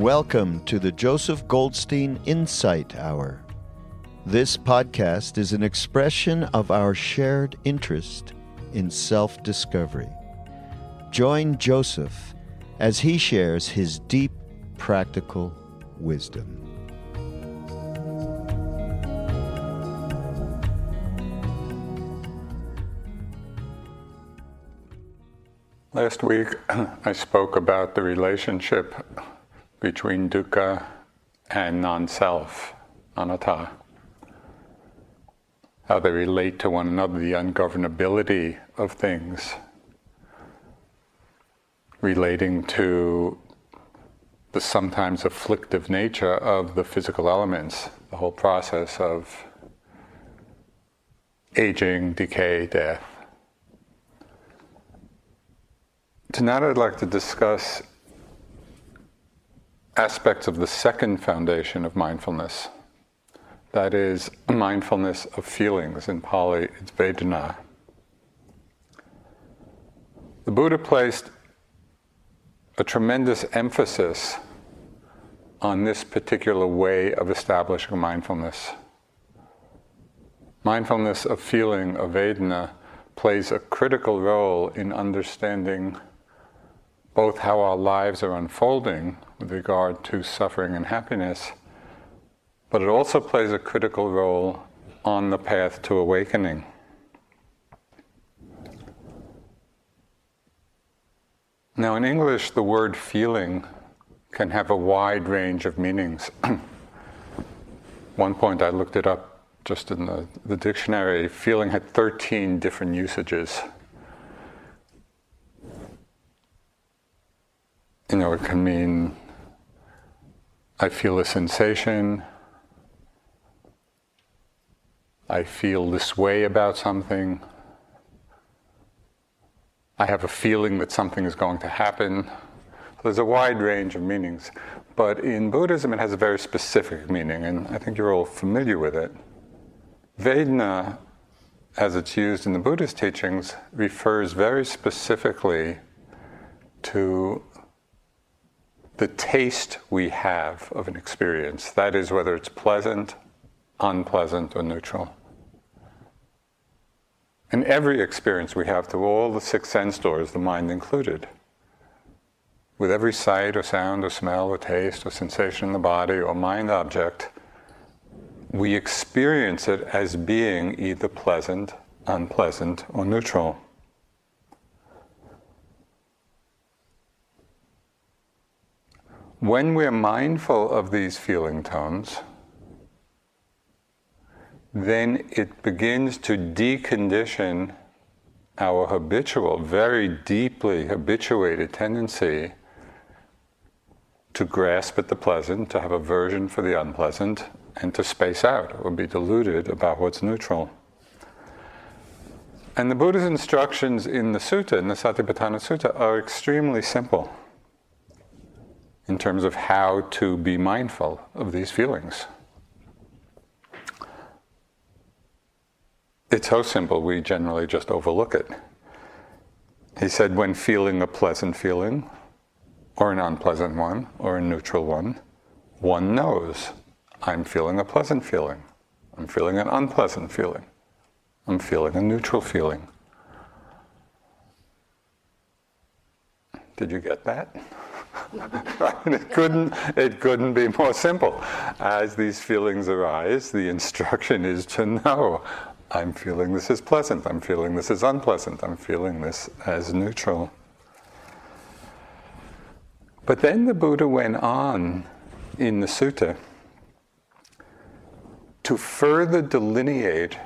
Welcome to the Joseph Goldstein Insight Hour. This podcast is an expression of our shared interest in self discovery. Join Joseph as he shares his deep practical wisdom. Last week, I spoke about the relationship between dukkha and non self, anatta. How they relate to one another, the ungovernability of things, relating to the sometimes afflictive nature of the physical elements, the whole process of aging, decay, death. Tonight, I'd like to discuss aspects of the second foundation of mindfulness. That is mindfulness of feelings. In Pali, it's Vedana. The Buddha placed a tremendous emphasis on this particular way of establishing mindfulness. Mindfulness of feeling, of Vedana, plays a critical role in understanding both how our lives are unfolding with regard to suffering and happiness, but it also plays a critical role on the path to awakening. Now, in English, the word feeling can have a wide range of meanings. One point I looked it up just in the, the dictionary, feeling had 13 different usages. You know, it can mean I feel a sensation. I feel this way about something. I have a feeling that something is going to happen. There's a wide range of meanings. But in Buddhism, it has a very specific meaning, and I think you're all familiar with it. Vedana, as it's used in the Buddhist teachings, refers very specifically to the taste we have of an experience. That is, whether it's pleasant, unpleasant, or neutral. In every experience we have through all the six sense doors, the mind included, with every sight or sound or smell or taste or sensation in the body or mind object, we experience it as being either pleasant, unpleasant, or neutral. When we're mindful of these feeling tones, then it begins to decondition our habitual, very deeply habituated tendency to grasp at the pleasant, to have aversion for the unpleasant, and to space out or be deluded about what's neutral. And the Buddha's instructions in the sutta, in the Satipatthana Sutta, are extremely simple in terms of how to be mindful of these feelings. It's so simple, we generally just overlook it. He said, when feeling a pleasant feeling, or an unpleasant one, or a neutral one, one knows I'm feeling a pleasant feeling, I'm feeling an unpleasant feeling. I'm feeling a neutral feeling. Did you get that? it couldn't it couldn't be more simple. As these feelings arise, the instruction is to know I'm feeling this is pleasant, I'm feeling this is unpleasant, I'm feeling this as neutral. But then the Buddha went on in the sutta to further delineate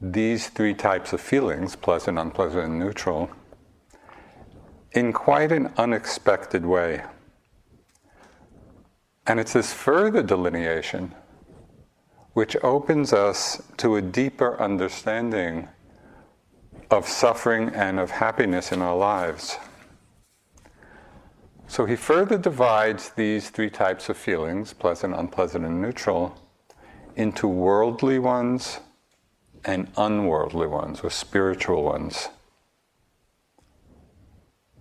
these three types of feelings pleasant, unpleasant, and neutral in quite an unexpected way. And it's this further delineation which opens us to a deeper understanding of suffering and of happiness in our lives. So he further divides these three types of feelings pleasant, unpleasant, and neutral into worldly ones and unworldly ones, or spiritual ones.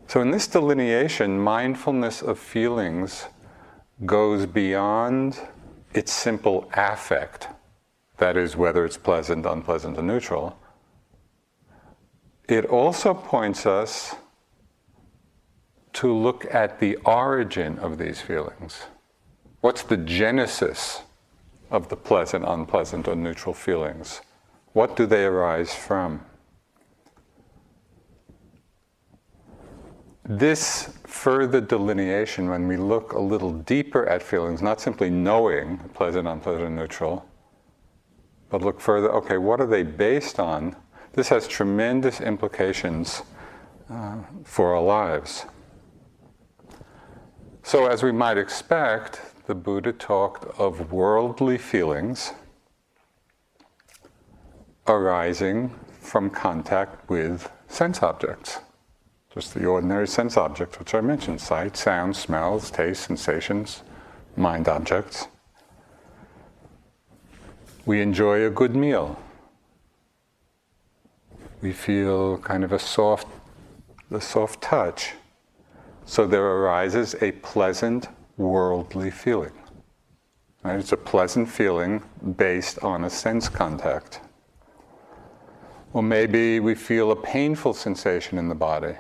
So, in this delineation, mindfulness of feelings goes beyond its simple affect, that is, whether it's pleasant, unpleasant, or neutral. It also points us to look at the origin of these feelings. What's the genesis of the pleasant, unpleasant, or neutral feelings? What do they arise from? This further delineation, when we look a little deeper at feelings, not simply knowing pleasant, unpleasant, neutral, but look further, okay, what are they based on? This has tremendous implications uh, for our lives. So, as we might expect, the Buddha talked of worldly feelings arising from contact with sense objects. Just the ordinary sense objects, which I mentioned sight, sound, smells, taste, sensations, mind objects. We enjoy a good meal. We feel kind of a soft, a soft touch. So there arises a pleasant worldly feeling. Right? It's a pleasant feeling based on a sense contact. Or maybe we feel a painful sensation in the body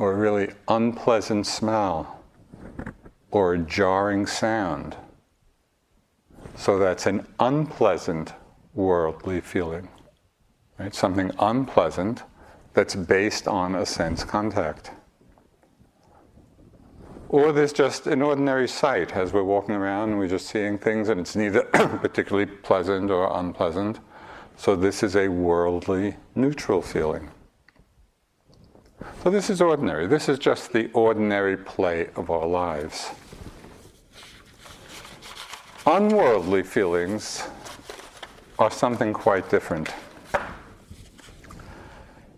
or a really unpleasant smell or a jarring sound. So that's an unpleasant worldly feeling. Right? Something unpleasant that's based on a sense contact. Or there's just an ordinary sight as we're walking around and we're just seeing things and it's neither particularly pleasant or unpleasant. So this is a worldly neutral feeling. So this is ordinary. This is just the ordinary play of our lives. Unworldly feelings are something quite different.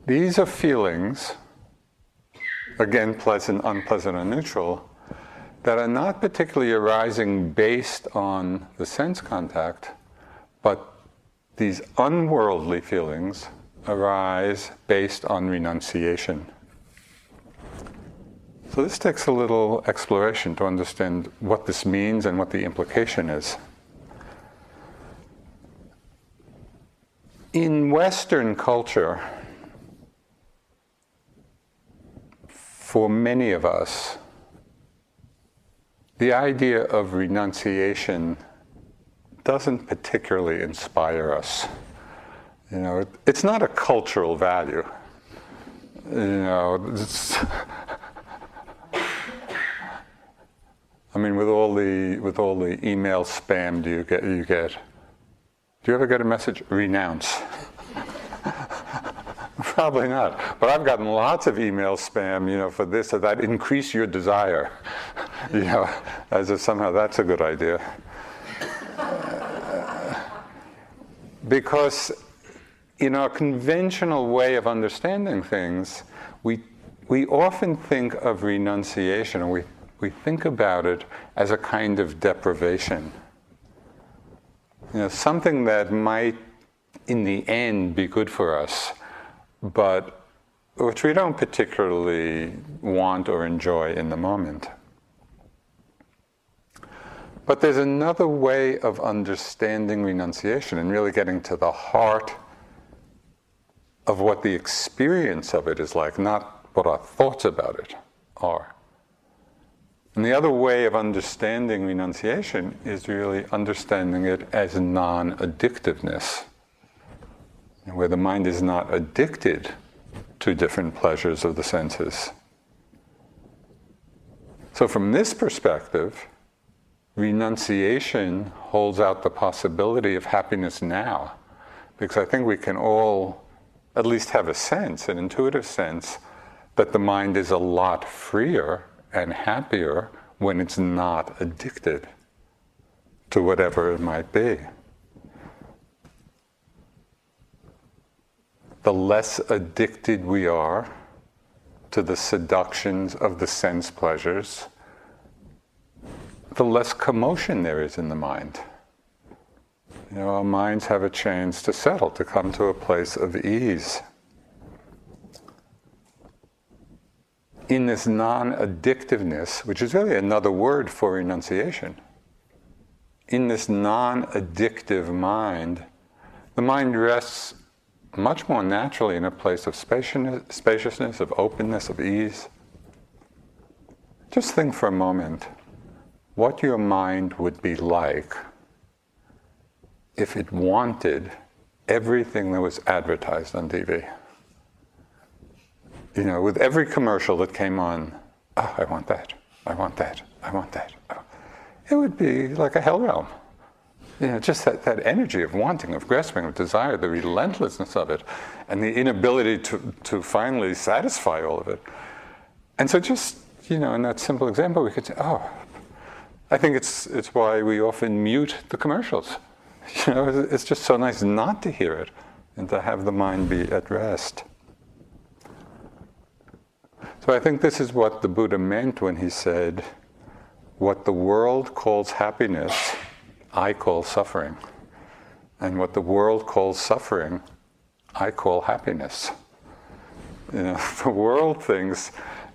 These are feelings, again, pleasant, unpleasant, or neutral, that are not particularly arising based on the sense contact, but these unworldly feelings arise based on renunciation. So, this takes a little exploration to understand what this means and what the implication is. In Western culture, for many of us, the idea of renunciation doesn't particularly inspire us. You know, it, it's not a cultural value. You know, I mean, with all the with all the email spam, do you get you get? Do you ever get a message renounce? Probably not. But I've gotten lots of email spam, you know, for this or that. Increase your desire, you know, as if somehow that's a good idea. because in our conventional way of understanding things, we, we often think of renunciation, we, we think about it as a kind of deprivation. You know, something that might, in the end, be good for us, but which we don't particularly want or enjoy in the moment. But there's another way of understanding renunciation and really getting to the heart of what the experience of it is like, not what our thoughts about it are. And the other way of understanding renunciation is really understanding it as non addictiveness, where the mind is not addicted to different pleasures of the senses. So, from this perspective, renunciation holds out the possibility of happiness now, because I think we can all at least have a sense, an intuitive sense, that the mind is a lot freer and happier when it's not addicted to whatever it might be. The less addicted we are to the seductions of the sense pleasures, the less commotion there is in the mind. You know, our minds have a chance to settle, to come to a place of ease. In this non addictiveness, which is really another word for renunciation, in this non addictive mind, the mind rests much more naturally in a place of spaciousness, of openness, of ease. Just think for a moment what your mind would be like if it wanted everything that was advertised on TV. You know, with every commercial that came on, oh, I want that, I want that, I want that. Oh, it would be like a hell realm. You know, just that, that energy of wanting, of grasping, of desire, the relentlessness of it, and the inability to, to finally satisfy all of it. And so, just, you know, in that simple example, we could say, oh, I think it's, it's why we often mute the commercials You know, it's just so nice not to hear it and to have the mind be at rest. So I think this is what the Buddha meant when he said, What the world calls happiness, I call suffering. And what the world calls suffering, I call happiness. You know, the world thinks,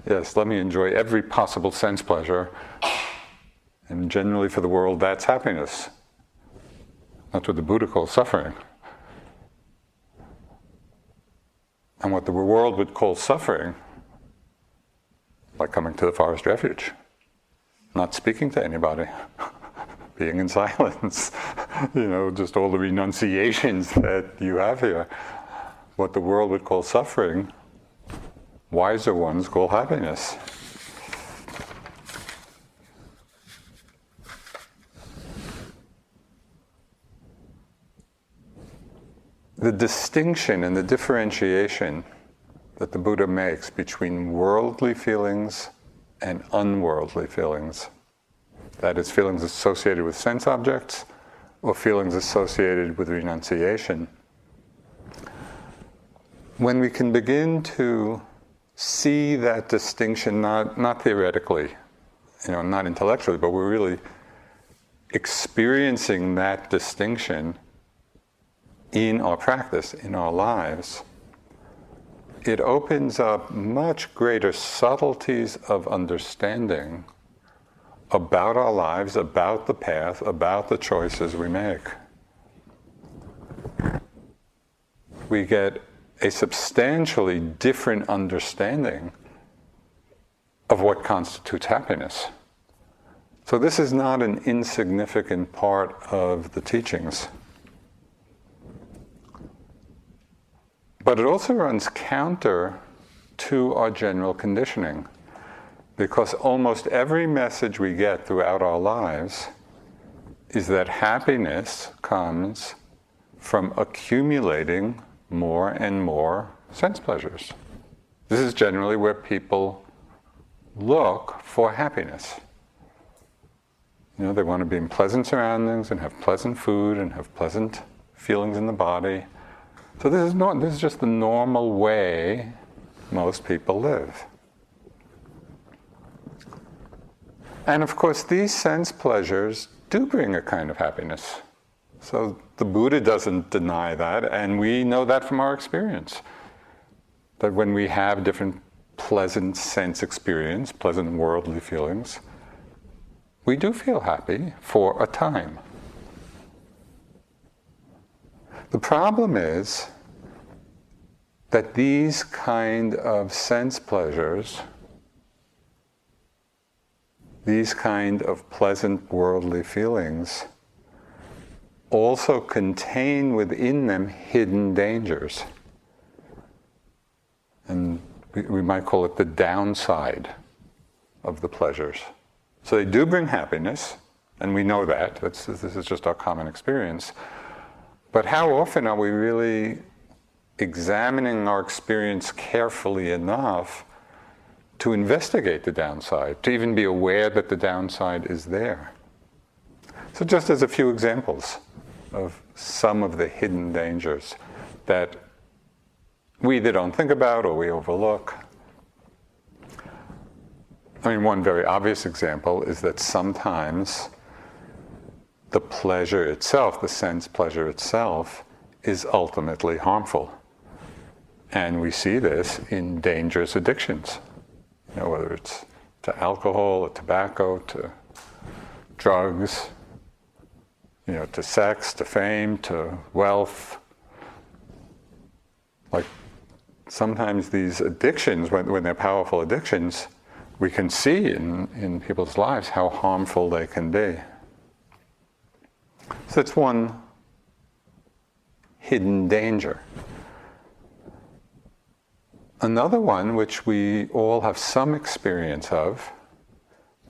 yes, let me enjoy every possible sense pleasure. And generally, for the world, that's happiness. That's what the Buddha calls suffering. And what the world would call suffering, like coming to the forest refuge, not speaking to anybody, being in silence, you know, just all the renunciations that you have here. What the world would call suffering, wiser ones call happiness. the distinction and the differentiation that the Buddha makes between worldly feelings and unworldly feelings. That is, feelings associated with sense objects or feelings associated with renunciation. When we can begin to see that distinction, not, not theoretically, you know, not intellectually, but we're really experiencing that distinction in our practice, in our lives, it opens up much greater subtleties of understanding about our lives, about the path, about the choices we make. We get a substantially different understanding of what constitutes happiness. So, this is not an insignificant part of the teachings. But it also runs counter to our general conditioning because almost every message we get throughout our lives is that happiness comes from accumulating more and more sense pleasures. This is generally where people look for happiness. You know, they want to be in pleasant surroundings and have pleasant food and have pleasant feelings in the body. So this is not this is just the normal way most people live. And of course these sense pleasures do bring a kind of happiness. So the Buddha doesn't deny that, and we know that from our experience. That when we have different pleasant sense experience, pleasant worldly feelings, we do feel happy for a time. The problem is that these kind of sense pleasures, these kind of pleasant worldly feelings, also contain within them hidden dangers. And we, might call it the downside of the pleasures. So they do bring happiness, and we know that. That's, this is just our common experience. But how often are we really examining our experience carefully enough to investigate the downside, to even be aware that the downside is there? So, just as a few examples of some of the hidden dangers that we either don't think about or we overlook. I mean, one very obvious example is that sometimes the pleasure itself, the sense pleasure itself, is ultimately harmful. And we see this in dangerous addictions, you know, whether it's to alcohol, or tobacco, to drugs, you know, to sex, to fame, to wealth. Like sometimes these addictions, when, when they're powerful addictions, we can see in, in people's lives how harmful they can be. So it's one hidden danger. Another one, which we all have some experience of,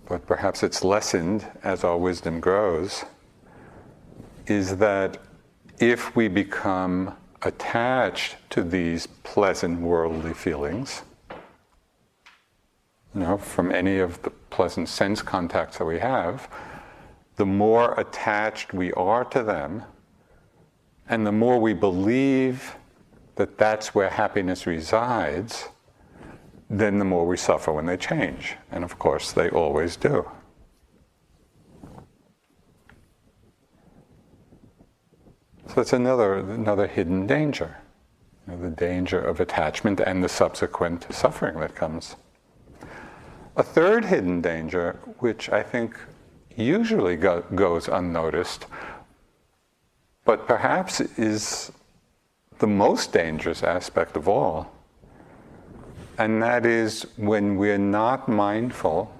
but perhaps it's lessened as our wisdom grows, is that if we become attached to these pleasant worldly feelings, you know, from any of the pleasant sense contacts that we have, the more attached we are to them, and the more we believe that that's where happiness resides, then the more we suffer when they change. And of course, they always do. So it's another, another hidden danger, you know, the danger of attachment and the subsequent suffering that comes. A third hidden danger, which I think usually go, goes unnoticed, but perhaps is the most dangerous aspect of all, and that is when we're not mindful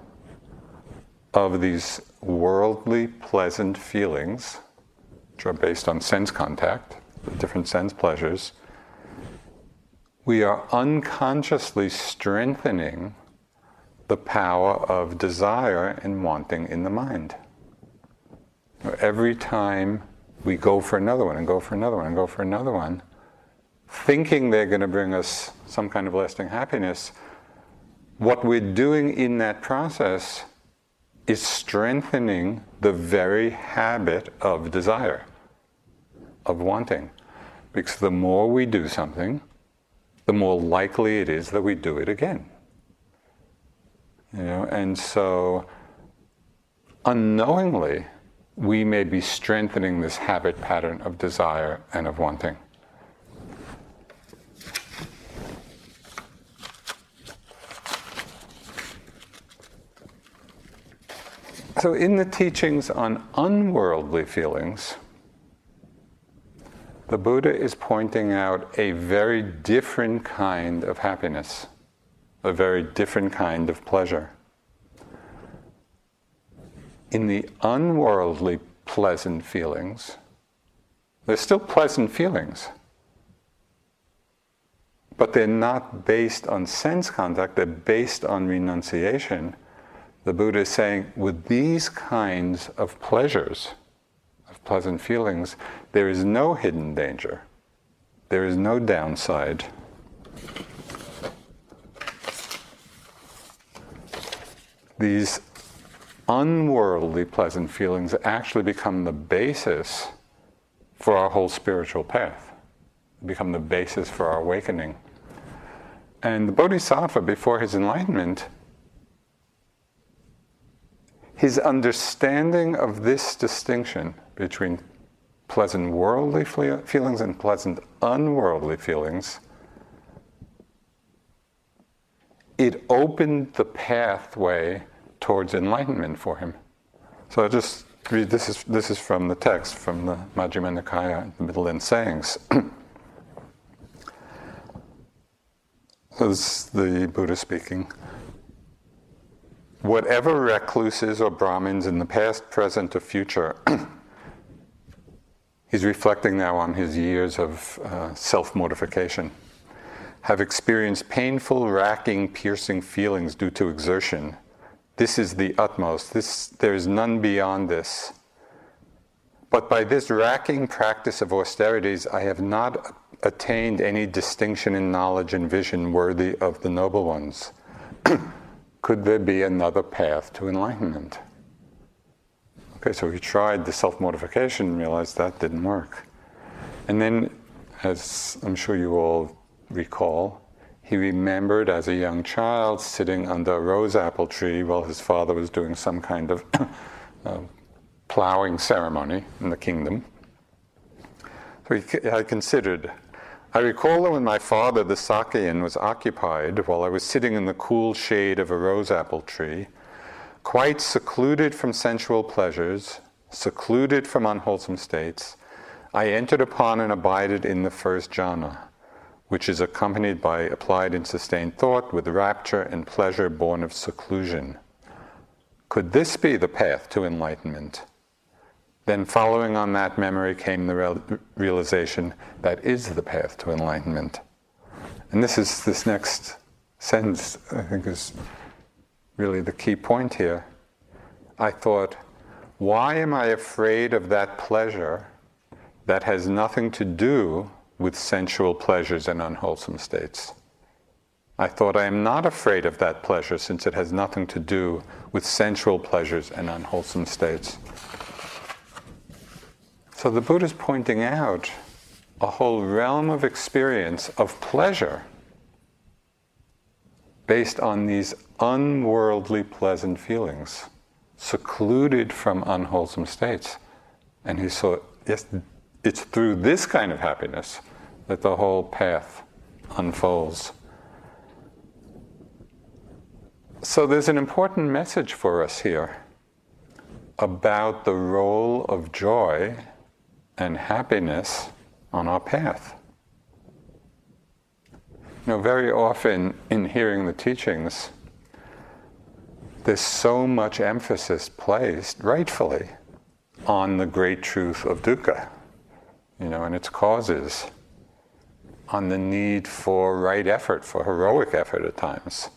of these worldly pleasant feelings which are based on sense contact, the different sense pleasures, we are unconsciously strengthening the power of desire and wanting in the mind. Every time we go for another one and go for another one and go for another one, thinking they're going to bring us some kind of lasting happiness, what we're doing in that process is strengthening the very habit of desire, of wanting. Because the more we do something, the more likely it is that we do it again. You know, and so unknowingly, we may be strengthening this habit pattern of desire and of wanting. So, in the teachings on unworldly feelings, the Buddha is pointing out a very different kind of happiness, a very different kind of pleasure. In the unworldly pleasant feelings, they're still pleasant feelings, but they're not based on sense contact, they're based on renunciation the Buddha is saying, with these kinds of pleasures, of pleasant feelings, there is no hidden danger. There is no downside. These unworldly pleasant feelings actually become the basis for our whole spiritual path, become the basis for our awakening. And the Bodhisattva, before his enlightenment, his understanding of this distinction between pleasant worldly feelings and pleasant unworldly feelings, it opened the pathway towards enlightenment for him. So I just read this is this is from the text from the Majjhima Nikaya, the Middle Length Sayings. This is the Buddha speaking. Whatever recluses or Brahmins in the past, present, or future, he's reflecting now on his years of uh, self mortification, have experienced painful, racking, piercing feelings due to exertion. This is the utmost. This, there is none beyond this. But by this racking practice of austerities, I have not attained any distinction in knowledge and vision worthy of the noble ones. Could there be another path to enlightenment? Okay, so he tried the self mortification and realized that didn't work. And then, as I'm sure you all recall, he remembered as a young child sitting under a rose apple tree while his father was doing some kind of uh, plowing ceremony in the kingdom. So he, I considered. I recall that when my father, the Sakyan, was occupied while I was sitting in the cool shade of a rose apple tree, quite secluded from sensual pleasures, secluded from unwholesome states, I entered upon and abided in the first jhana which is accompanied by applied and sustained thought with rapture and pleasure born of seclusion. Could this be the path to enlightenment? Then, following on that memory, came the real, realization that is the path to enlightenment. And this is this next sentence, I think, is really the key point here. I thought, why am I afraid of that pleasure that has nothing to do with sensual pleasures and unwholesome states. I thought I am not afraid of that pleasure since it has nothing to do with sensual pleasures and unwholesome states. So the Buddha is pointing out a whole realm of experience of pleasure based on these unworldly pleasant feelings, secluded from unwholesome states. And he saw, yes, it's through this kind of happiness that the whole path unfolds. So there's an important message for us here about the role of joy and happiness on our path. You know, very often in hearing the teachings, there's so much emphasis placed, rightfully, on the great truth of dukkha, you know, and its causes on the need for right effort, for heroic effort at times.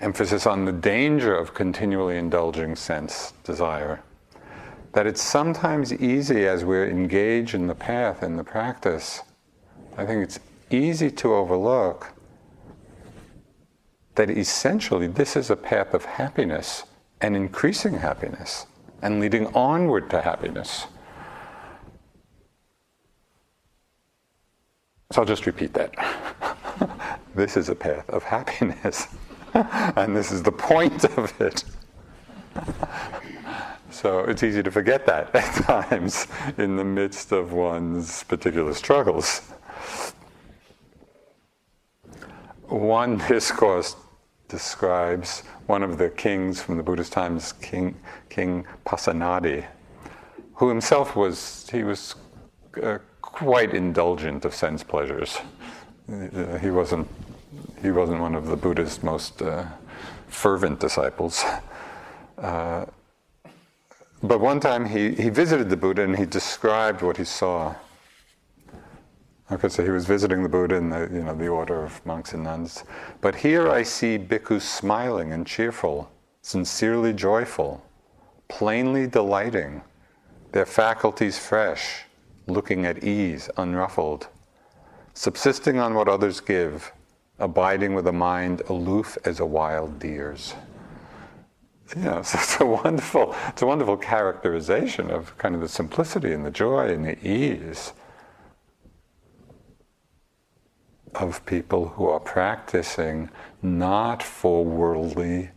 Emphasis on the danger of continually indulging sense desire. That it's sometimes easy as we're engaged in the path and the practice, I think it's easy to overlook that essentially this is a path of happiness and increasing happiness and leading onward to happiness. So I'll just repeat that. this is a path of happiness, and this is the point of it. so it's easy to forget that at times in the midst of one's particular struggles. One discourse describes one of the kings from the Buddhist times, King, King Pasenadi, who himself was, he was uh, quite indulgent of sense pleasures. Uh, he wasn't he wasn't one of the Buddha's most uh, fervent disciples. Uh, but one time he, he visited the Buddha and he described what he saw. Okay, so he was visiting the Buddha in the, you know, the order of monks and nuns. But here I see bhikkhus smiling and cheerful, sincerely joyful, plainly delighting, their faculties fresh, looking at ease, unruffled, subsisting on what others give, abiding with a mind aloof as a wild deer's. Yeah, so it's a wonderful, it's a wonderful characterization of kind of the simplicity and the joy and the ease of people who are practicing not for worldly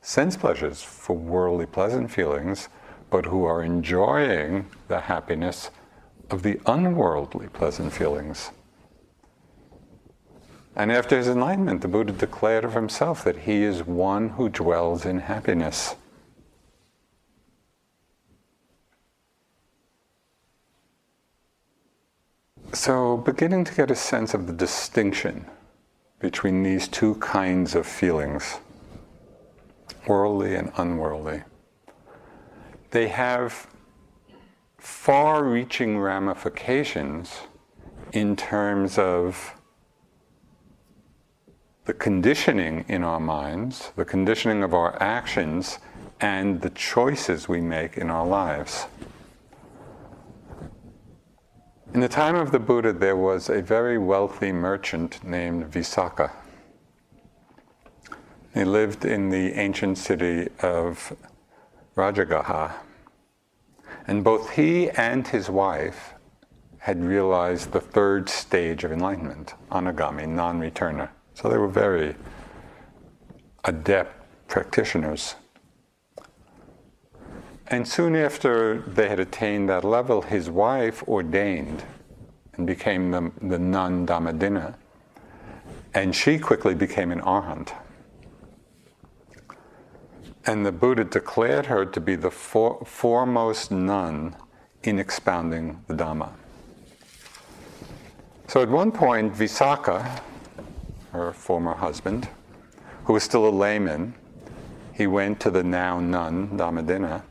sense pleasures, for worldly pleasant feelings, but who are enjoying the happiness of the unworldly pleasant feelings. And after his enlightenment, the Buddha declared of himself that he is one who dwells in happiness. So, beginning to get a sense of the distinction between these two kinds of feelings, worldly and unworldly. They have far reaching ramifications in terms of the conditioning in our minds, the conditioning of our actions, and the choices we make in our lives. In the time of the Buddha, there was a very wealthy merchant named Visakha. He lived in the ancient city of Rajagaha. And both he and his wife had realized the third stage of enlightenment, anagami, non returner. So they were very adept practitioners. And soon after they had attained that level, his wife ordained and became the, the nun Dhammadinna. And she quickly became an arhat. And the Buddha declared her to be the for, foremost nun in expounding the Dhamma. So at one point, Visakha, her former husband, who was still a layman, he went to the now nun, Dhammadinna,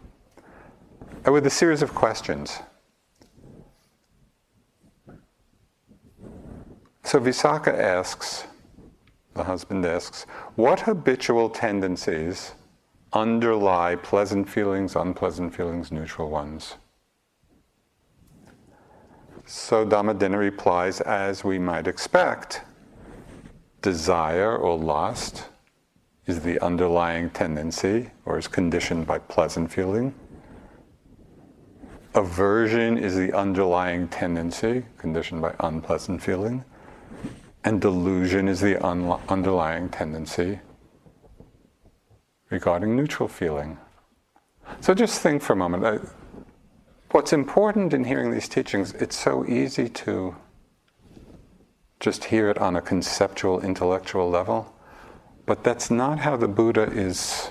with a series of questions. So Visakha asks, the husband asks, what habitual tendencies underlie pleasant feelings, unpleasant feelings, neutral ones? So Dhammadinna replies, as we might expect, desire or lust is the underlying tendency or is conditioned by pleasant feeling. Aversion is the underlying tendency, conditioned by unpleasant feeling. And delusion is the un- underlying tendency regarding neutral feeling. So just think for a moment. Uh, what's important in hearing these teachings, it's so easy to just hear it on a conceptual, intellectual level, but that's not how the Buddha is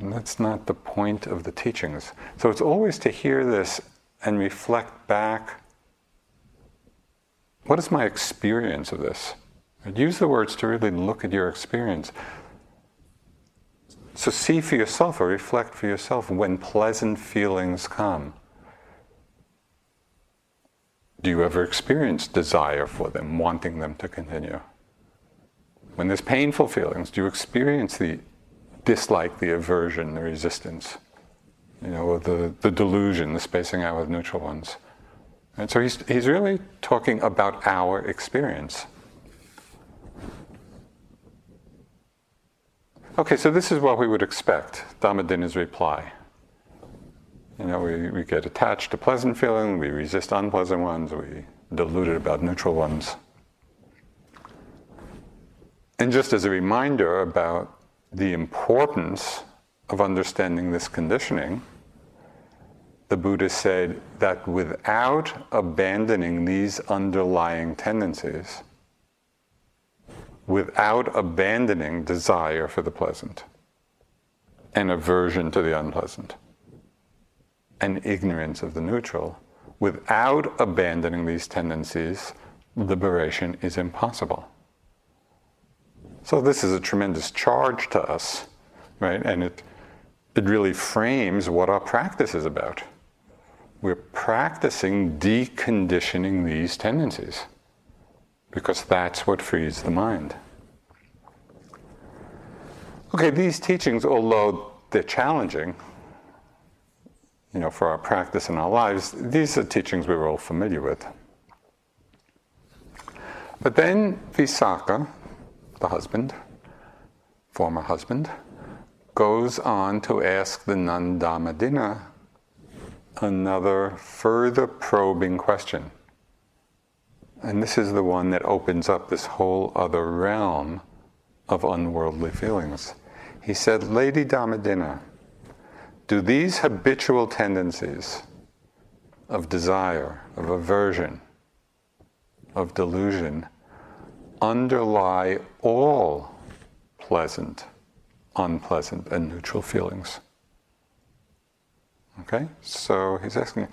that's not the point of the teachings. So it's always to hear this and reflect back what is my experience of this? Use the words to really look at your experience. So see for yourself or reflect for yourself when pleasant feelings come. Do you ever experience desire for them, wanting them to continue? When there's painful feelings, do you experience the dislike, the aversion, the resistance, you know, the, the delusion, the spacing out with neutral ones. And so he's, he's really talking about our experience. Okay, so this is what we would expect, Dhammadinna's reply. You know, we, we get attached to pleasant feelings, we resist unpleasant ones, we deluded about neutral ones. And just as a reminder about the importance of understanding this conditioning, the Buddha said that without abandoning these underlying tendencies, without abandoning desire for the pleasant and aversion to the unpleasant and ignorance of the neutral, without abandoning these tendencies, liberation is impossible. So this is a tremendous charge to us, right? And it, it really frames what our practice is about. We're practicing deconditioning these tendencies because that's what frees the mind. Okay, these teachings, although they're challenging, you know, for our practice in our lives, these are teachings we were all familiar with. But then Visakha, the husband, former husband, goes on to ask the nun Dhammadinna another further probing question. And this is the one that opens up this whole other realm of unworldly feelings. He said, Lady Dhammadinna, do these habitual tendencies of desire, of aversion, of delusion, underlie all pleasant, unpleasant, and neutral feelings. Okay? So he's asking,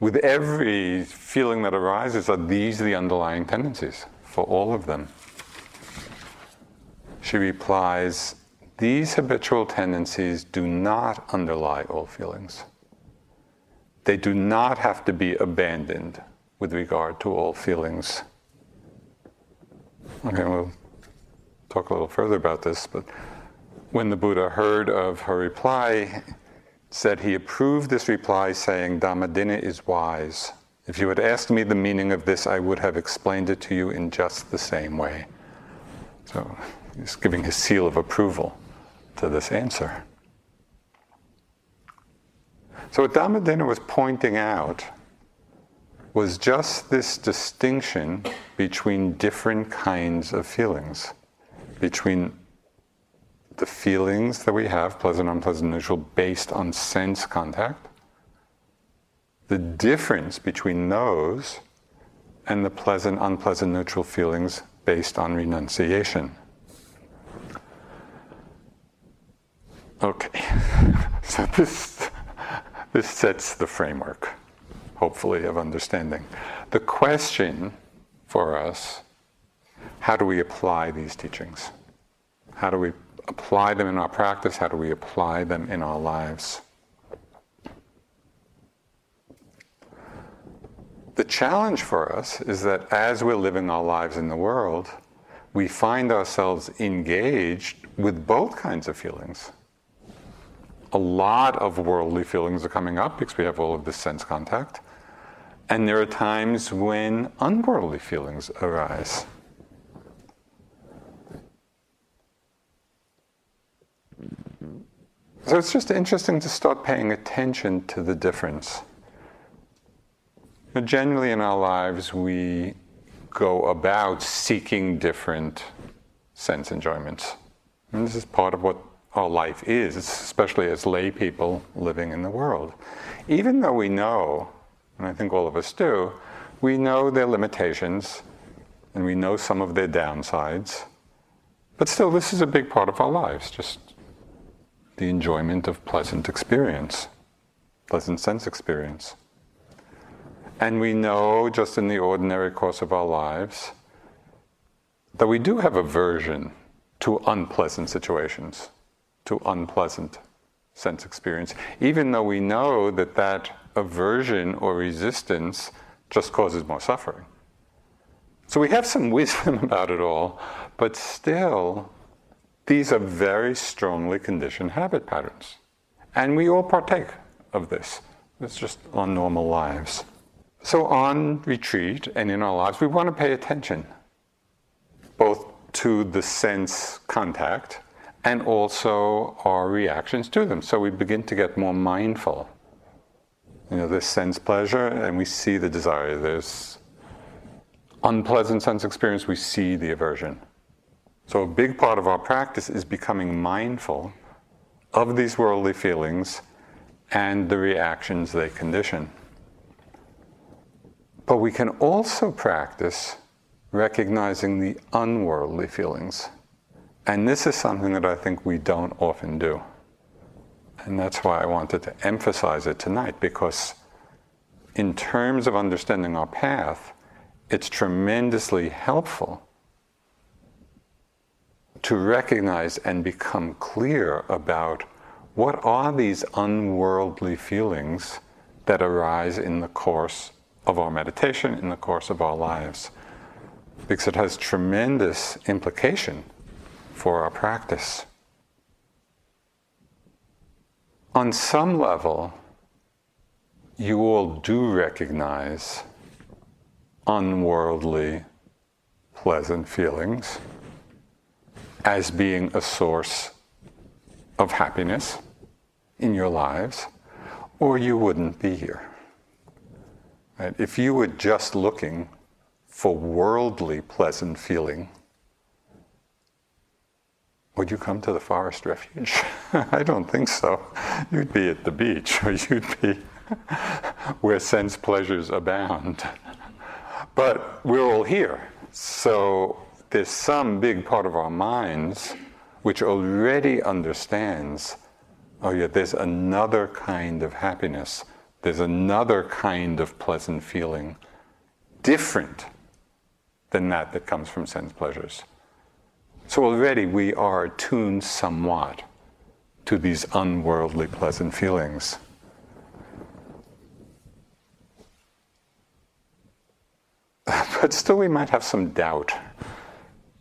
with every feeling that arises, are these the underlying tendencies for all of them? She replies, These habitual tendencies do not underlie all feelings. They do not have to be abandoned with regard to all feelings. Okay, we'll talk a little further about this, but when the Buddha heard of her reply, said he approved this reply, saying, Dhammadinna is wise. If you had asked me the meaning of this, I would have explained it to you in just the same way. So he's giving his seal of approval to this answer. So what Dhammadinna was pointing out was just this distinction between different kinds of feelings, between the feelings that we have, pleasant, unpleasant, neutral, based on sense contact, the difference between those and the pleasant, unpleasant, neutral feelings based on renunciation. Okay, so this, this sets the framework, hopefully, of understanding. The question for us how do we apply these teachings? How do we apply them in our practice? How do we apply them in our lives? The challenge for us is that as we're living our lives in the world, we find ourselves engaged with both kinds of feelings. A lot of worldly feelings are coming up because we have all of this sense contact. And there are times when unworldly feelings arise. So it's just interesting to start paying attention to the difference. But generally, in our lives, we go about seeking different sense enjoyments. And this is part of what our life is, especially as lay people living in the world. Even though we know, and I think all of us do, we know their limitations and we know some of their downsides, but still, this is a big part of our lives, just the enjoyment of pleasant experience, pleasant sense experience. And we know, just in the ordinary course of our lives, that we do have aversion to unpleasant situations, to unpleasant sense experience, even though we know that that aversion or resistance just causes more suffering. So we have some wisdom about it all, but still, these are very strongly conditioned habit patterns. And we all partake of this. It's just our normal lives. So, on retreat and in our lives, we want to pay attention both to the sense contact and also our reactions to them. So, we begin to get more mindful. You know, this sense pleasure, and we see the desire. There's unpleasant sense experience, we see the aversion. So, a big part of our practice is becoming mindful of these worldly feelings and the reactions they condition. But we can also practice recognizing the unworldly feelings. And this is something that I think we don't often do. And that's why I wanted to emphasize it tonight, because in terms of understanding our path, it's tremendously helpful to recognize and become clear about what are these unworldly feelings that arise in the course of our meditation, in the course of our lives, because it has tremendous implication for our practice. On some level, you all do recognize unworldly, pleasant feelings as being a source of happiness in your lives, or you wouldn't be here. Right? If you were just looking for worldly pleasant feeling, would you come to the forest refuge? I don't think so. You'd be at the beach, or you'd be where sense pleasures abound. But we're all here. So there's some big part of our minds which already understands oh, yeah, there's another kind of happiness There's another kind of pleasant feeling, different than that that comes from sense pleasures. So already we are attuned somewhat to these unworldly pleasant feelings. But still, we might have some doubt.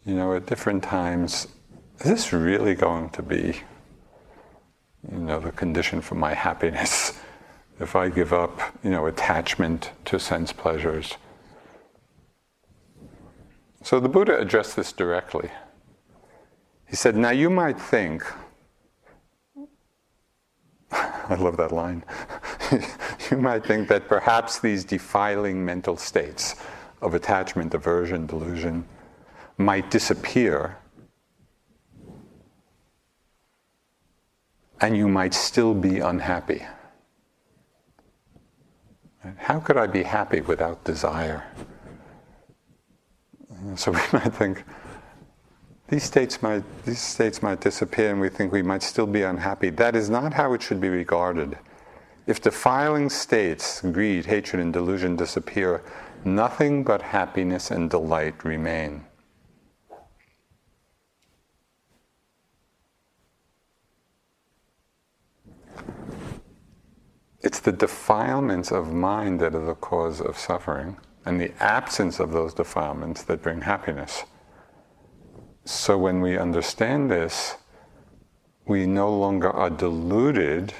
You know, at different times, is this really going to be, you know, the condition for my happiness? If I give up, you know, attachment to sense pleasures. So the Buddha addressed this directly. He said, Now you might think, I love that line, you might think that perhaps these defiling mental states of attachment, aversion, delusion might disappear and you might still be unhappy. How could I be happy without desire? So we might think these states might these states might disappear and we think we might still be unhappy. That is not how it should be regarded. If defiling states, greed, hatred, and delusion disappear, nothing but happiness and delight remain. It's the defilements of mind that are the cause of suffering, and the absence of those defilements that bring happiness. So when we understand this, we no longer are deluded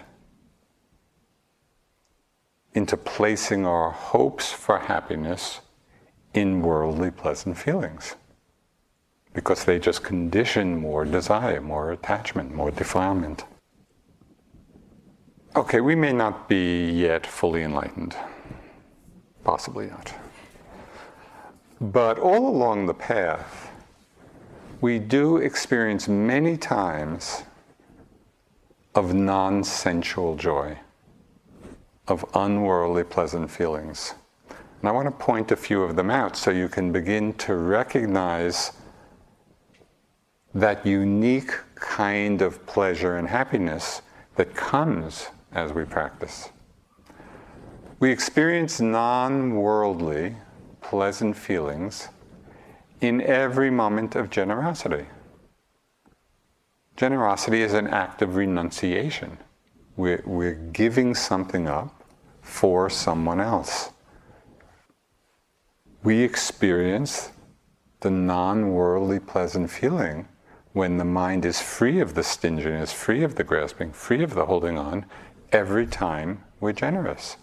into placing our hopes for happiness in worldly pleasant feelings. Because they just condition more desire, more attachment, more defilement. Okay, we may not be yet fully enlightened. Possibly not. But all along the path, we do experience many times of non sensual joy, of unworldly pleasant feelings. And I want to point a few of them out so you can begin to recognize that unique kind of pleasure and happiness that comes as we practice. We experience non worldly, pleasant feelings in every moment of generosity. Generosity is an act of renunciation. We're, we're giving something up for someone else. We experience the non worldly pleasant feeling when the mind is free of the stinginess, free of the grasping, free of the holding on, every time we're generous.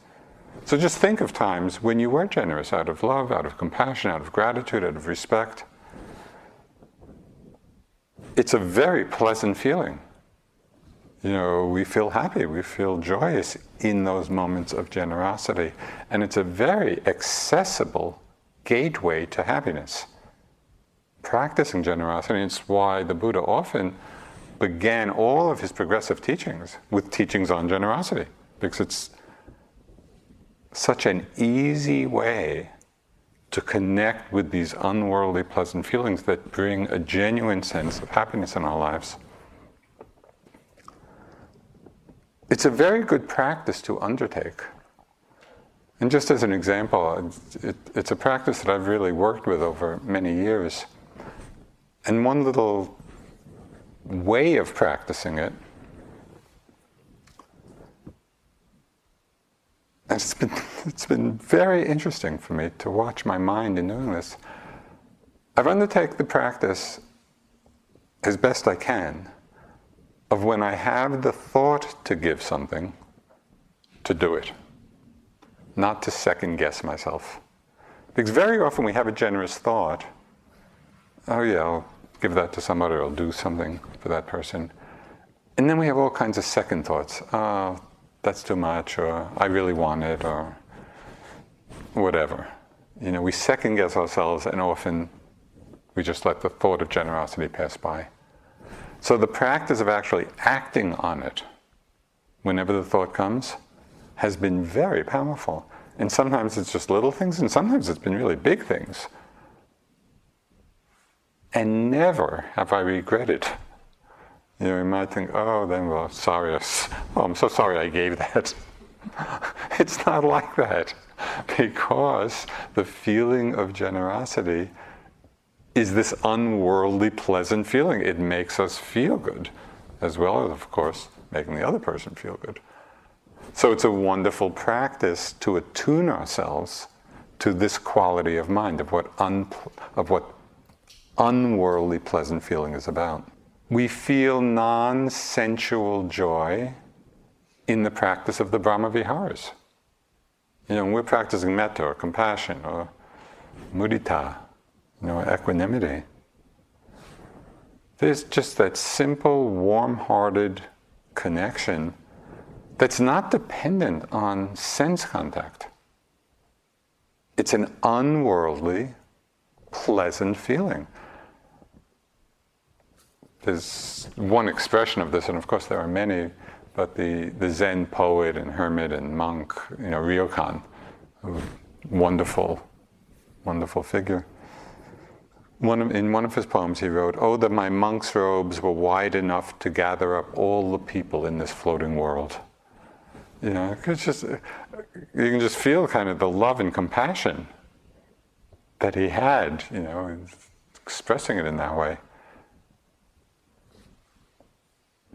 So just think of times when you were generous out of love, out of compassion, out of gratitude, out of respect. It's a very pleasant feeling. You know, we feel happy, we feel joyous in those moments of generosity. And it's a very accessible gateway to happiness. Practicing generosity, it's why the Buddha often began all of his progressive teachings with teachings on generosity because it's such an easy way to connect with these unworldly pleasant feelings that bring a genuine sense of happiness in our lives. It's a very good practice to undertake. And just as an example, it, it's a practice that I've really worked with over many years. And one little way of practicing it. And it's been, it's been very interesting for me to watch my mind in doing this. I've undertaken the practice as best I can of when I have the thought to give something, to do it, not to second guess myself. Because very often we have a generous thought, oh yeah, I'll give that to somebody or do something for that person. And then we have all kinds of second thoughts. Oh, that's too much, or I really want it, or whatever. You know, we second guess ourselves, and often we just let the thought of generosity pass by. So the practice of actually acting on it, whenever the thought comes, has been very powerful. And sometimes it's just little things, and sometimes it's been really big things. And never have I regretted. You know, you might think, oh, then, well, sorry, oh, I'm so sorry I gave that. It's not like that because the feeling of generosity is this unworldly, pleasant feeling. It makes us feel good, as well as, of course, making the other person feel good. So it's a wonderful practice to attune ourselves to this quality of mind, of what, un- of what unworldly, pleasant feeling is about. We feel non sensual joy in the practice of the Brahma Viharas. You know, when we're practicing metta or compassion or mudita, you know, equanimity. There's just that simple, warm hearted connection that's not dependent on sense contact. It's an unworldly, pleasant feeling. There's one expression of this, and of course there are many, but the, the Zen poet and hermit and monk, you know, Ryokan, wonderful, wonderful figure. One of, in one of his poems, he wrote, Oh, that my monk's robes were wide enough to gather up all the people in this floating world. You know, it's just, you can just feel kind of the love and compassion that he had, you know, expressing it in that way.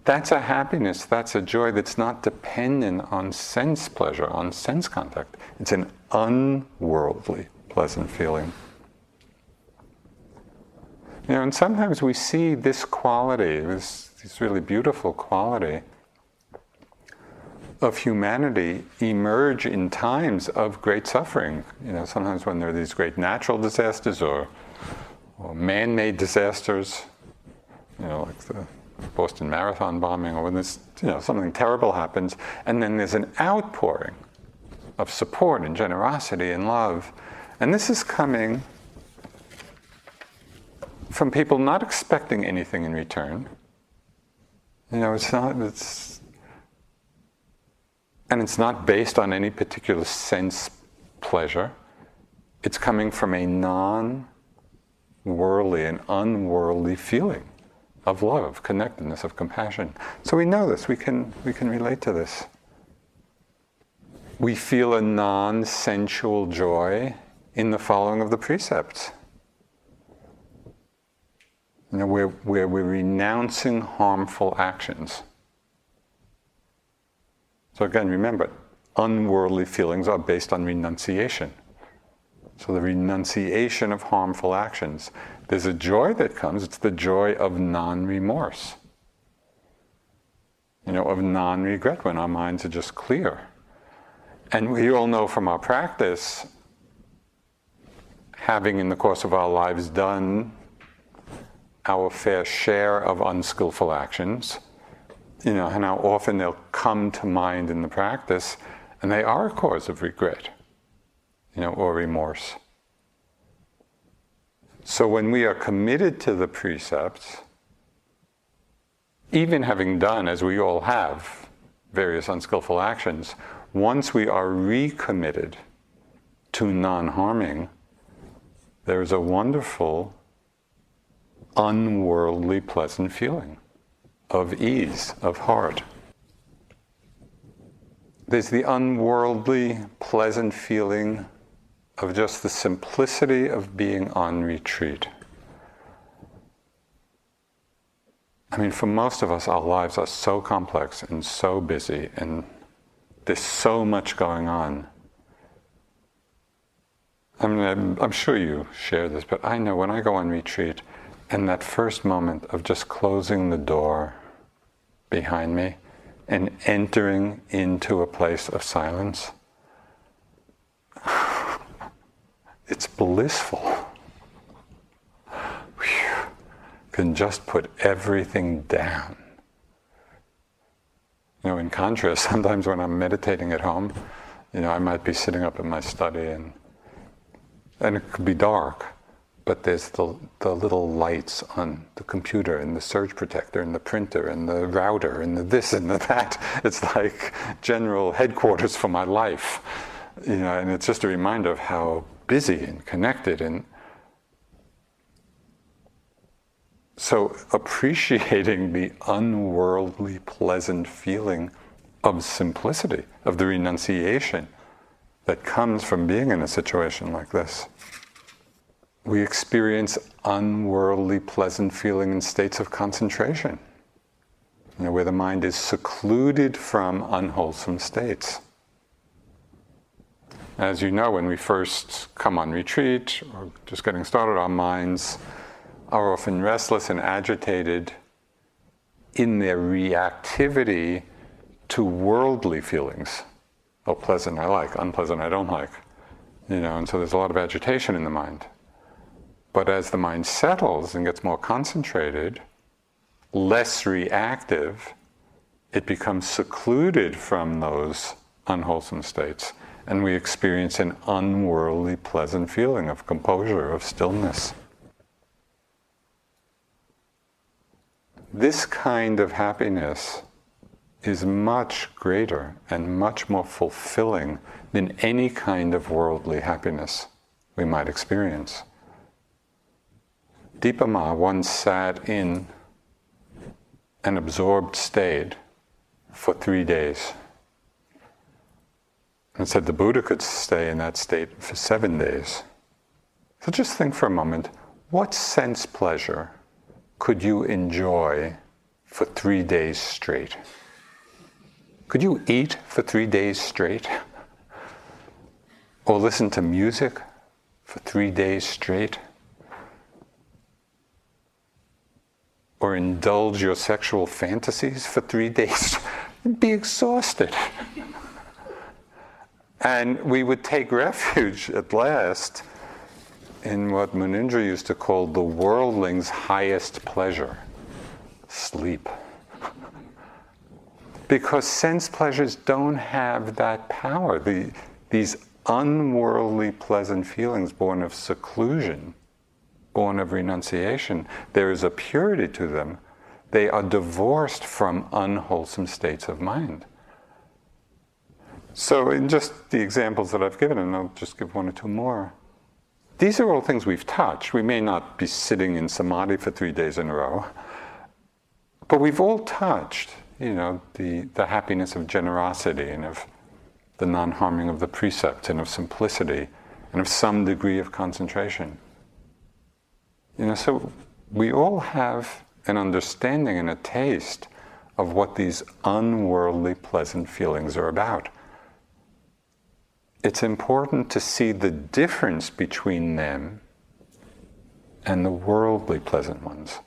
That's a happiness, that's a joy that's not dependent on sense pleasure, on sense contact. It's an unworldly, pleasant feeling. You know, and sometimes we see this quality, this, this really beautiful quality of humanity emerge in times of great suffering. You know, sometimes when there are these great natural disasters or, or man-made disasters, you know, like the Boston Marathon bombing, or when this, you know, something terrible happens, and then there's an outpouring of support and generosity and love. And this is coming from people not expecting anything in return. You know, it's not, it's, and it's not based on any particular sense pleasure. It's coming from a non worldly and unworldly feeling of love, connectedness, of compassion. So we know this, we can, we can relate to this. We feel a non sensual joy in the following of the precepts. You know, where, where we're renouncing harmful actions. So again, remember, unworldly feelings are based on renunciation. So the renunciation of harmful actions. There's a joy that comes, it's the joy of non remorse. You know, of non regret when our minds are just clear. And we all know from our practice, having in the course of our lives done our fair share of unskillful actions, you know, and how often they'll come to mind in the practice, and they are a cause of regret, you know, or remorse. So when we are committed to the precepts, even having done, as we all have, various unskillful actions, once we are recommitted to non harming, there's a wonderful, unworldly, pleasant feeling of ease, of heart. There's the unworldly, pleasant feeling of just the simplicity of being on retreat. I mean, for most of us, our lives are so complex and so busy, and there's so much going on. I mean, I'm, I'm, sure you share this, but I know when I go on retreat, and that first moment of just closing the door behind me and entering into a place of silence, it's blissful. Whew. Can just put everything down. You know, in contrast, sometimes when I'm meditating at home, you know, I might be sitting up in my study and and it could be dark, but there's the, the little lights on the computer and the surge protector and the printer and the router and the this and the that. It's like general headquarters for my life. You know, and it's just a reminder of how busy and connected and so appreciating the unworldly pleasant feeling of simplicity, of the renunciation that comes from being in a situation like this. We experience unworldly, pleasant feeling in states of concentration, you know, where the mind is secluded from unwholesome states. As you know, when we first come on retreat or just getting started, our minds are often restless and agitated in their reactivity to worldly feelings. Oh, pleasant I like, unpleasant I don't like. You know, and so there's a lot of agitation in the mind. But as the mind settles and gets more concentrated, less reactive, it becomes secluded from those unwholesome states. And we experience an unworldly, pleasant feeling of composure, of stillness. This kind of happiness is much greater and much more fulfilling than any kind of worldly happiness we might experience. Dipa Ma once sat in an absorbed state for three days. And said the Buddha could stay in that state for seven days. So just think for a moment what sense pleasure could you enjoy for three days straight? Could you eat for three days straight? Or listen to music for three days straight? Or indulge your sexual fantasies for three days? You'd be exhausted. And we would take refuge at last in what Munindra used to call the worldling's highest pleasure sleep. because sense pleasures don't have that power. The, these unworldly pleasant feelings born of seclusion, born of renunciation, there is a purity to them. They are divorced from unwholesome states of mind. So, in just the examples that I've given, and I'll just give one or two more, these are all things we've touched. We may not be sitting in samadhi for three days in a row, but we've all touched, you know, the, the happiness of generosity and of the non harming of the precept and of simplicity and of some degree of concentration. You know, so we all have an understanding and a taste of what these unworldly pleasant feelings are about it's important to see the difference between them and the worldly pleasant ones.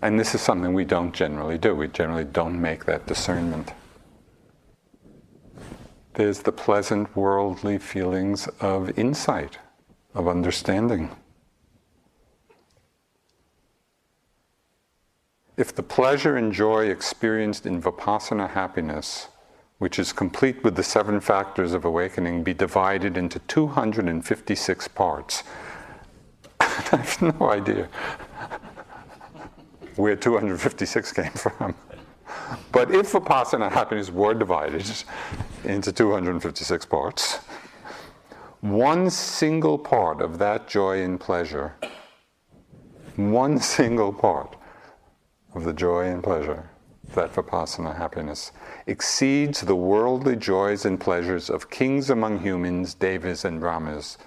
And this is something we don't generally do. We generally don't make that discernment. There's the pleasant worldly feelings of insight, of understanding. If the pleasure and joy experienced in vipassana happiness which is complete with the seven factors of awakening, be divided into 256 parts. I have no idea where 256 came from. But if Vipassana happiness were divided into 256 parts, one single part of that joy and pleasure, one single part of the joy and pleasure that vipassana happiness exceeds the worldly joys and pleasures of kings among humans, devas, and brahmas.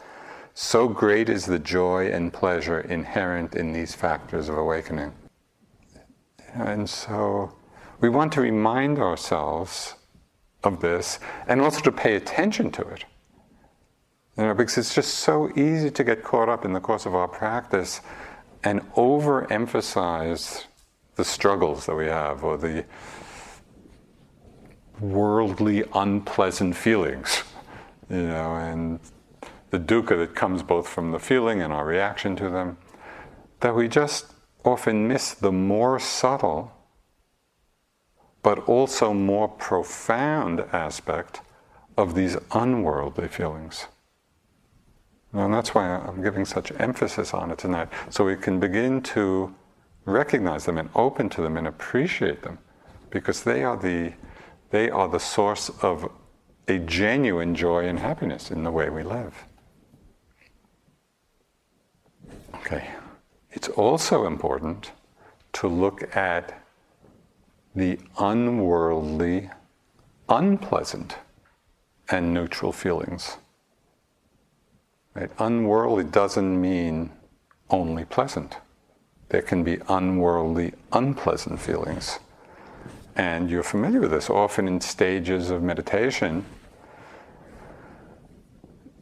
So great is the joy and pleasure inherent in these factors of awakening. And so we want to remind ourselves of this and also to pay attention to it. You know, because it's just so easy to get caught up in the course of our practice and overemphasize the struggles that we have or the worldly unpleasant feelings, you know, and the dukkha that comes both from the feeling and our reaction to them, that we just often miss the more subtle but also more profound aspect of these unworldly feelings. And that's why I'm giving such emphasis on it tonight, so we can begin to recognize them and open to them and appreciate them because they are the, they are the source of a genuine joy and happiness in the way we live. Okay. It's also important to look at the unworldly, unpleasant, and neutral feelings. Right? Unworldly doesn't mean only pleasant. There can be unworldly, unpleasant feelings. And you're familiar with this. Often in stages of meditation,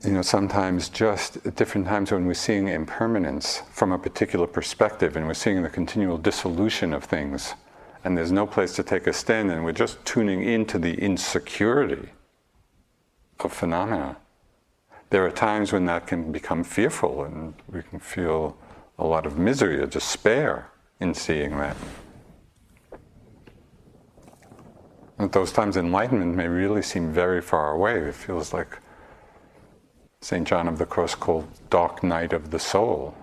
you know, sometimes just at different times when we're seeing impermanence from a particular perspective and we're seeing the continual dissolution of things, and there's no place to take a stand, and we're just tuning into the insecurity of phenomena. There are times when that can become fearful and we can feel a lot of misery or despair in seeing that. At those times, enlightenment may really seem very far away. It feels like St. John of the Cross called dark night of the soul.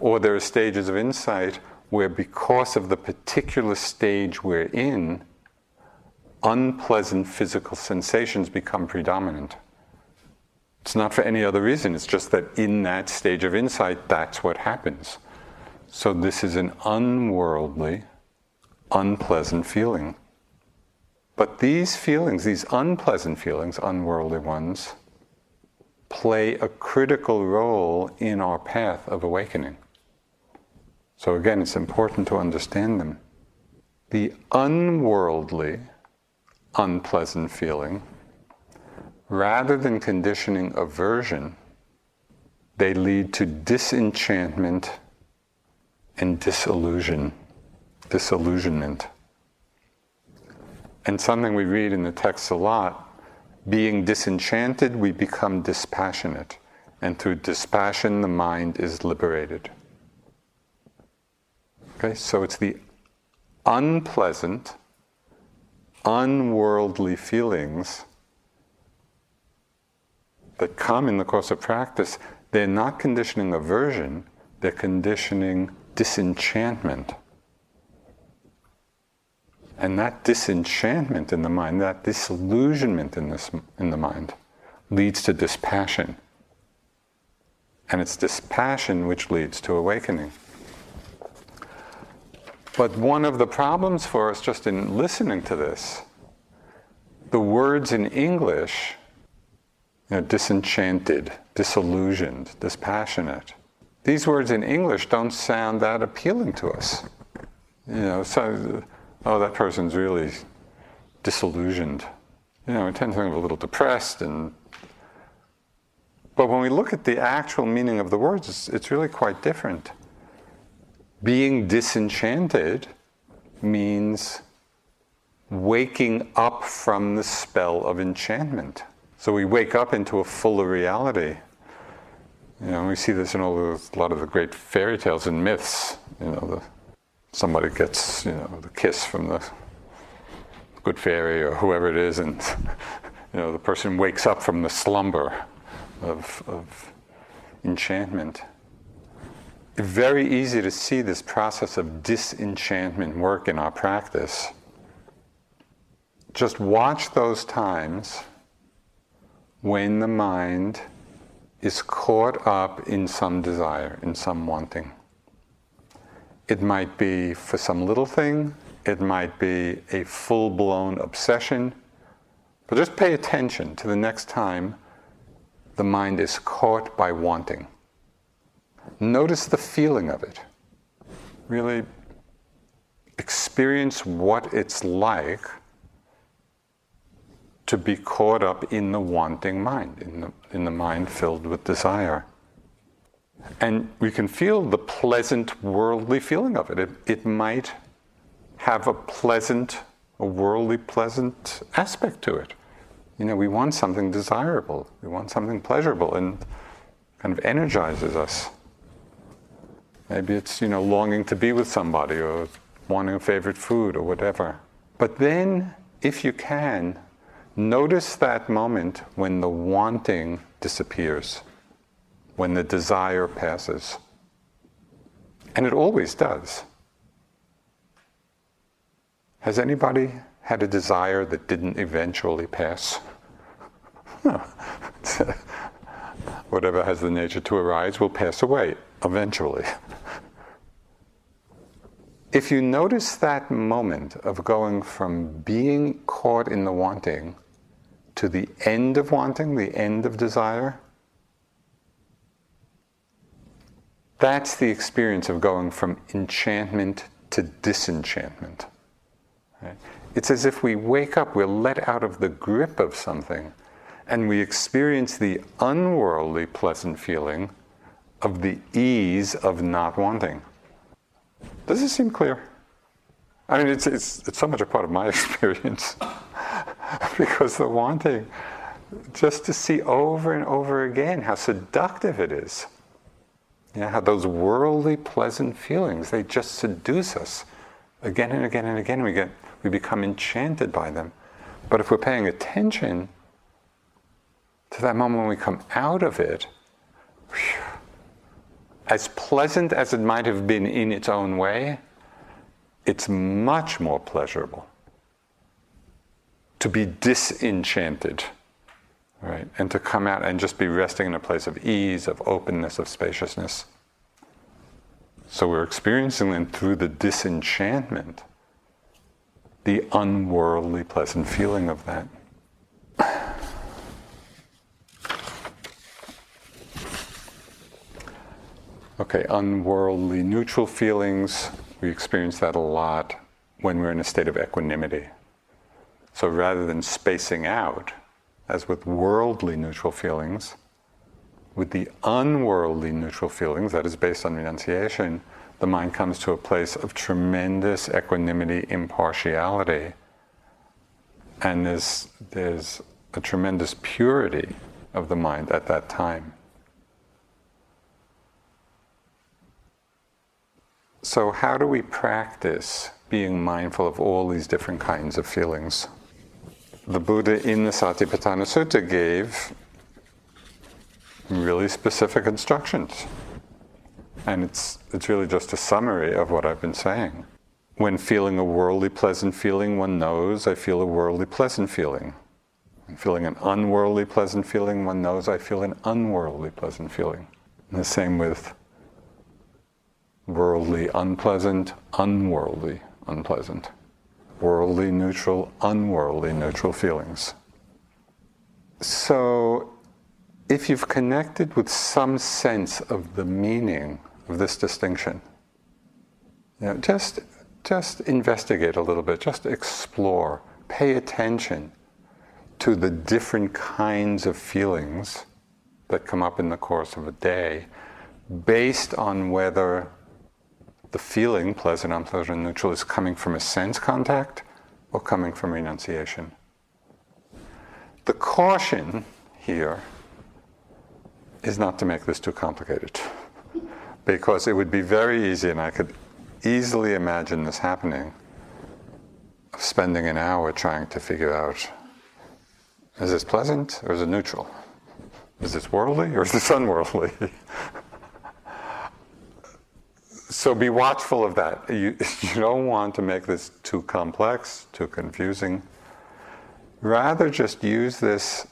Or there are stages of insight where, because of the particular stage we're in, unpleasant physical sensations become predominant. It's not for any other reason, it's just that in that stage of insight, that's what happens. So, this is an unworldly, unpleasant feeling. But these feelings, these unpleasant feelings, unworldly ones, play a critical role in our path of awakening. So, again, it's important to understand them. The unworldly, unpleasant feeling, rather than conditioning aversion, they lead to disenchantment and disillusion, disillusionment. And something we read in the text a lot being disenchanted, we become dispassionate. And through dispassion, the mind is liberated. Okay, so it's the unpleasant, unworldly feelings that come in the course of practice. They're not conditioning aversion, they're conditioning disenchantment. And that disenchantment in the mind, that disillusionment in, this, in the mind, leads to dispassion. And it's dispassion which leads to awakening. But one of the problems for us just in listening to this, the words in English, you know, disenchanted, disillusioned, dispassionate, these words in English don't sound that appealing to us. You know, so oh, that person's really disillusioned. You know, we tend to think of a little depressed and but when we look at the actual meaning of the words, it's, it's really quite different. Being disenchanted means waking up from the spell of enchantment. So we wake up into a fuller reality. You know, we see this in all the, a lot of the great fairy tales and myths. You know, the somebody gets you know the kiss from the good fairy or whoever it is, and you know the person wakes up from the slumber of, of enchantment. It's very easy to see this process of disenchantment work in our practice. Just watch those times when the mind is caught up in some desire, in some wanting. It might be for some little thing, it might be a full blown obsession. But just pay attention to the next time the mind is caught by wanting. Notice the feeling of it. Really experience what it's like to be caught up in the wanting mind, in the, in the mind filled with desire. And we can feel the pleasant worldly feeling of it. It, it might have a pleasant, a worldly pleasant aspect to it. You know, we want something desirable, we want something pleasurable, and kind of energizes us. Maybe it's, you know, longing to be with somebody or wanting a favorite food or whatever. But then, if you can, notice that moment when the wanting disappears when the desire passes. And it always does. Has anybody had a desire that didn't eventually pass? No. Whatever has the nature to arise will pass away eventually. if you notice that moment of going from being caught in the wanting to the end of wanting, the end of desire, that's the experience of going from enchantment to disenchantment. Right? It's as if we wake up, we're let out of the grip of something, and we experience the unworldly pleasant feeling of the ease of not wanting. Does this seem clear? I mean, it's, it's, it's so much a part of my experience because the wanting, just to see over and over again how seductive it is. Yeah, how those worldly pleasant feelings, they just seduce us again and again and again. We, get, we become enchanted by them. But if we're paying attention to that moment when we come out of it, whew, as pleasant as it might have been in its own way, it's much more pleasurable to be disenchanted, right? And to come out and just be resting in a place of ease, of openness, of spaciousness. So we're experiencing then through the disenchantment the unworldly pleasant feeling of that. Okay, unworldly neutral feelings, we experience that a lot when we're in a state of equanimity. So rather than spacing out, as with worldly neutral feelings, with the unworldly neutral feelings, that is based on renunciation, the mind comes to a place of tremendous equanimity, impartiality, and there's, there's a tremendous purity of the mind at that time. So, how do we practice being mindful of all these different kinds of feelings? The Buddha in the Satipatthana Sutta gave really specific instructions. And it's, it's really just a summary of what I've been saying. When feeling a worldly pleasant feeling, one knows I feel a worldly pleasant feeling. When feeling an unworldly pleasant feeling, one knows I feel an unworldly pleasant feeling. And the same with worldly unpleasant, unworldly unpleasant, worldly neutral, unworldly neutral feelings. So, if you've connected with some sense of the meaning of this distinction, you know, just, just investigate a little bit, just explore, pay attention to the different kinds of feelings that come up in the course of a day based on whether the feeling, pleasant, unpleasant, neutral, is coming from a sense contact or coming from renunciation. The caution here is not to make this too complicated, because it would be very easy, and I could easily imagine this happening, of spending an hour trying to figure out is this pleasant or is it neutral? Is this worldly or is this unworldly? so be watchful of that. You, you don't want to make this too complex, too confusing. Rather, just use this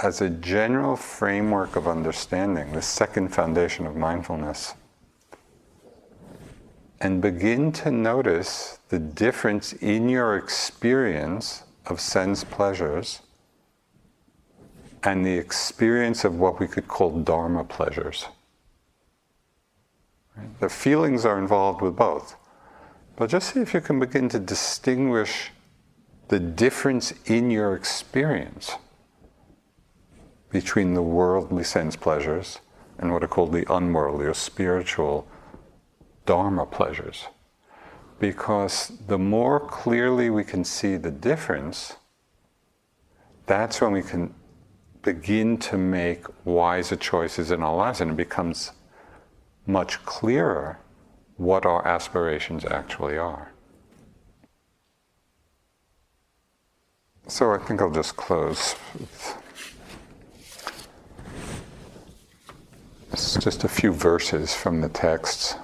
as a general framework of understanding, the second foundation of mindfulness. And begin to notice the difference in your experience of sense pleasures and the experience of what we could call Dharma pleasures. The feelings are involved with both. But just see if you can begin to distinguish the difference in your experience between the worldly sense pleasures and what are called the unworldly or spiritual dharma pleasures. Because the more clearly we can see the difference, that's when we can begin to make wiser choices in our lives and it becomes much clearer what our aspirations actually are. So I think I'll just close with just a few verses from the texts.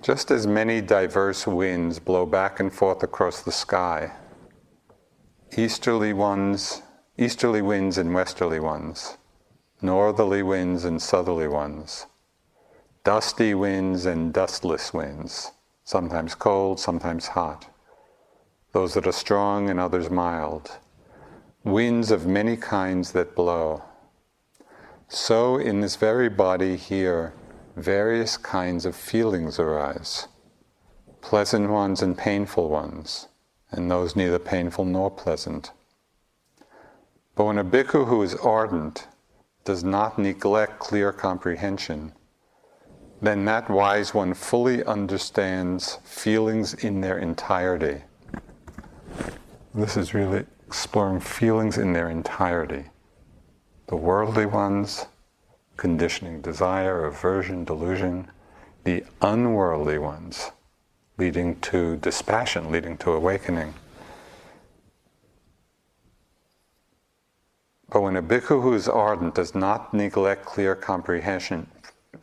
Just as many diverse winds blow back and forth across the sky, easterly ones, easterly winds and westerly ones, northerly winds and southerly ones, dusty winds and dustless winds, sometimes cold, sometimes hot, those that are strong and others mild, winds of many kinds that blow. So, in this very body here, various kinds of feelings arise pleasant ones and painful ones, and those neither painful nor pleasant. But when a bhikkhu who is ardent does not neglect clear comprehension, then that wise one fully understands feelings in their entirety. This is really exploring feelings in their entirety the worldly ones, conditioning desire, aversion, delusion, the unworldly ones, leading to dispassion, leading to awakening. But when a bhikkhu who is ardent does not neglect clear comprehension,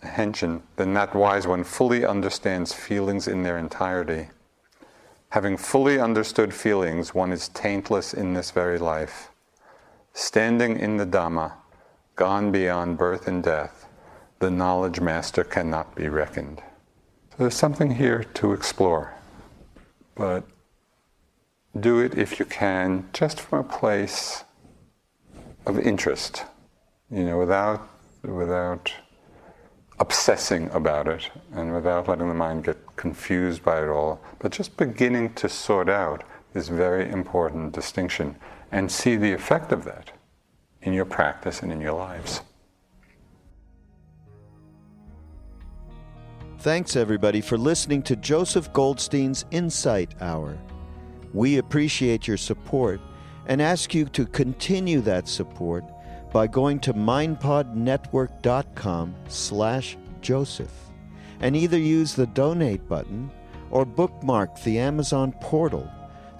then that wise one fully understands feelings in their entirety. Having fully understood feelings, one is taintless in this very life. Standing in the Dhamma, gone beyond birth and death, the knowledge master cannot be reckoned. So there's something here to explore, but do it if you can, just from a place of interest, you know, without without obsessing about it and without letting the mind get confused by it all, but just beginning to sort out this very important distinction and see the effect of that in your practice and in your lives. Thanks, everybody, for listening to Joseph Goldstein's Insight Hour. We appreciate your support and ask you to continue that support by going to mindpodnetwork.com slash joseph and either use the donate button or bookmark the Amazon portal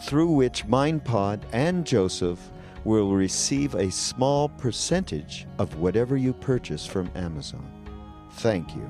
through which MindPod and Joseph will receive a small percentage of whatever you purchase from Amazon. Thank you.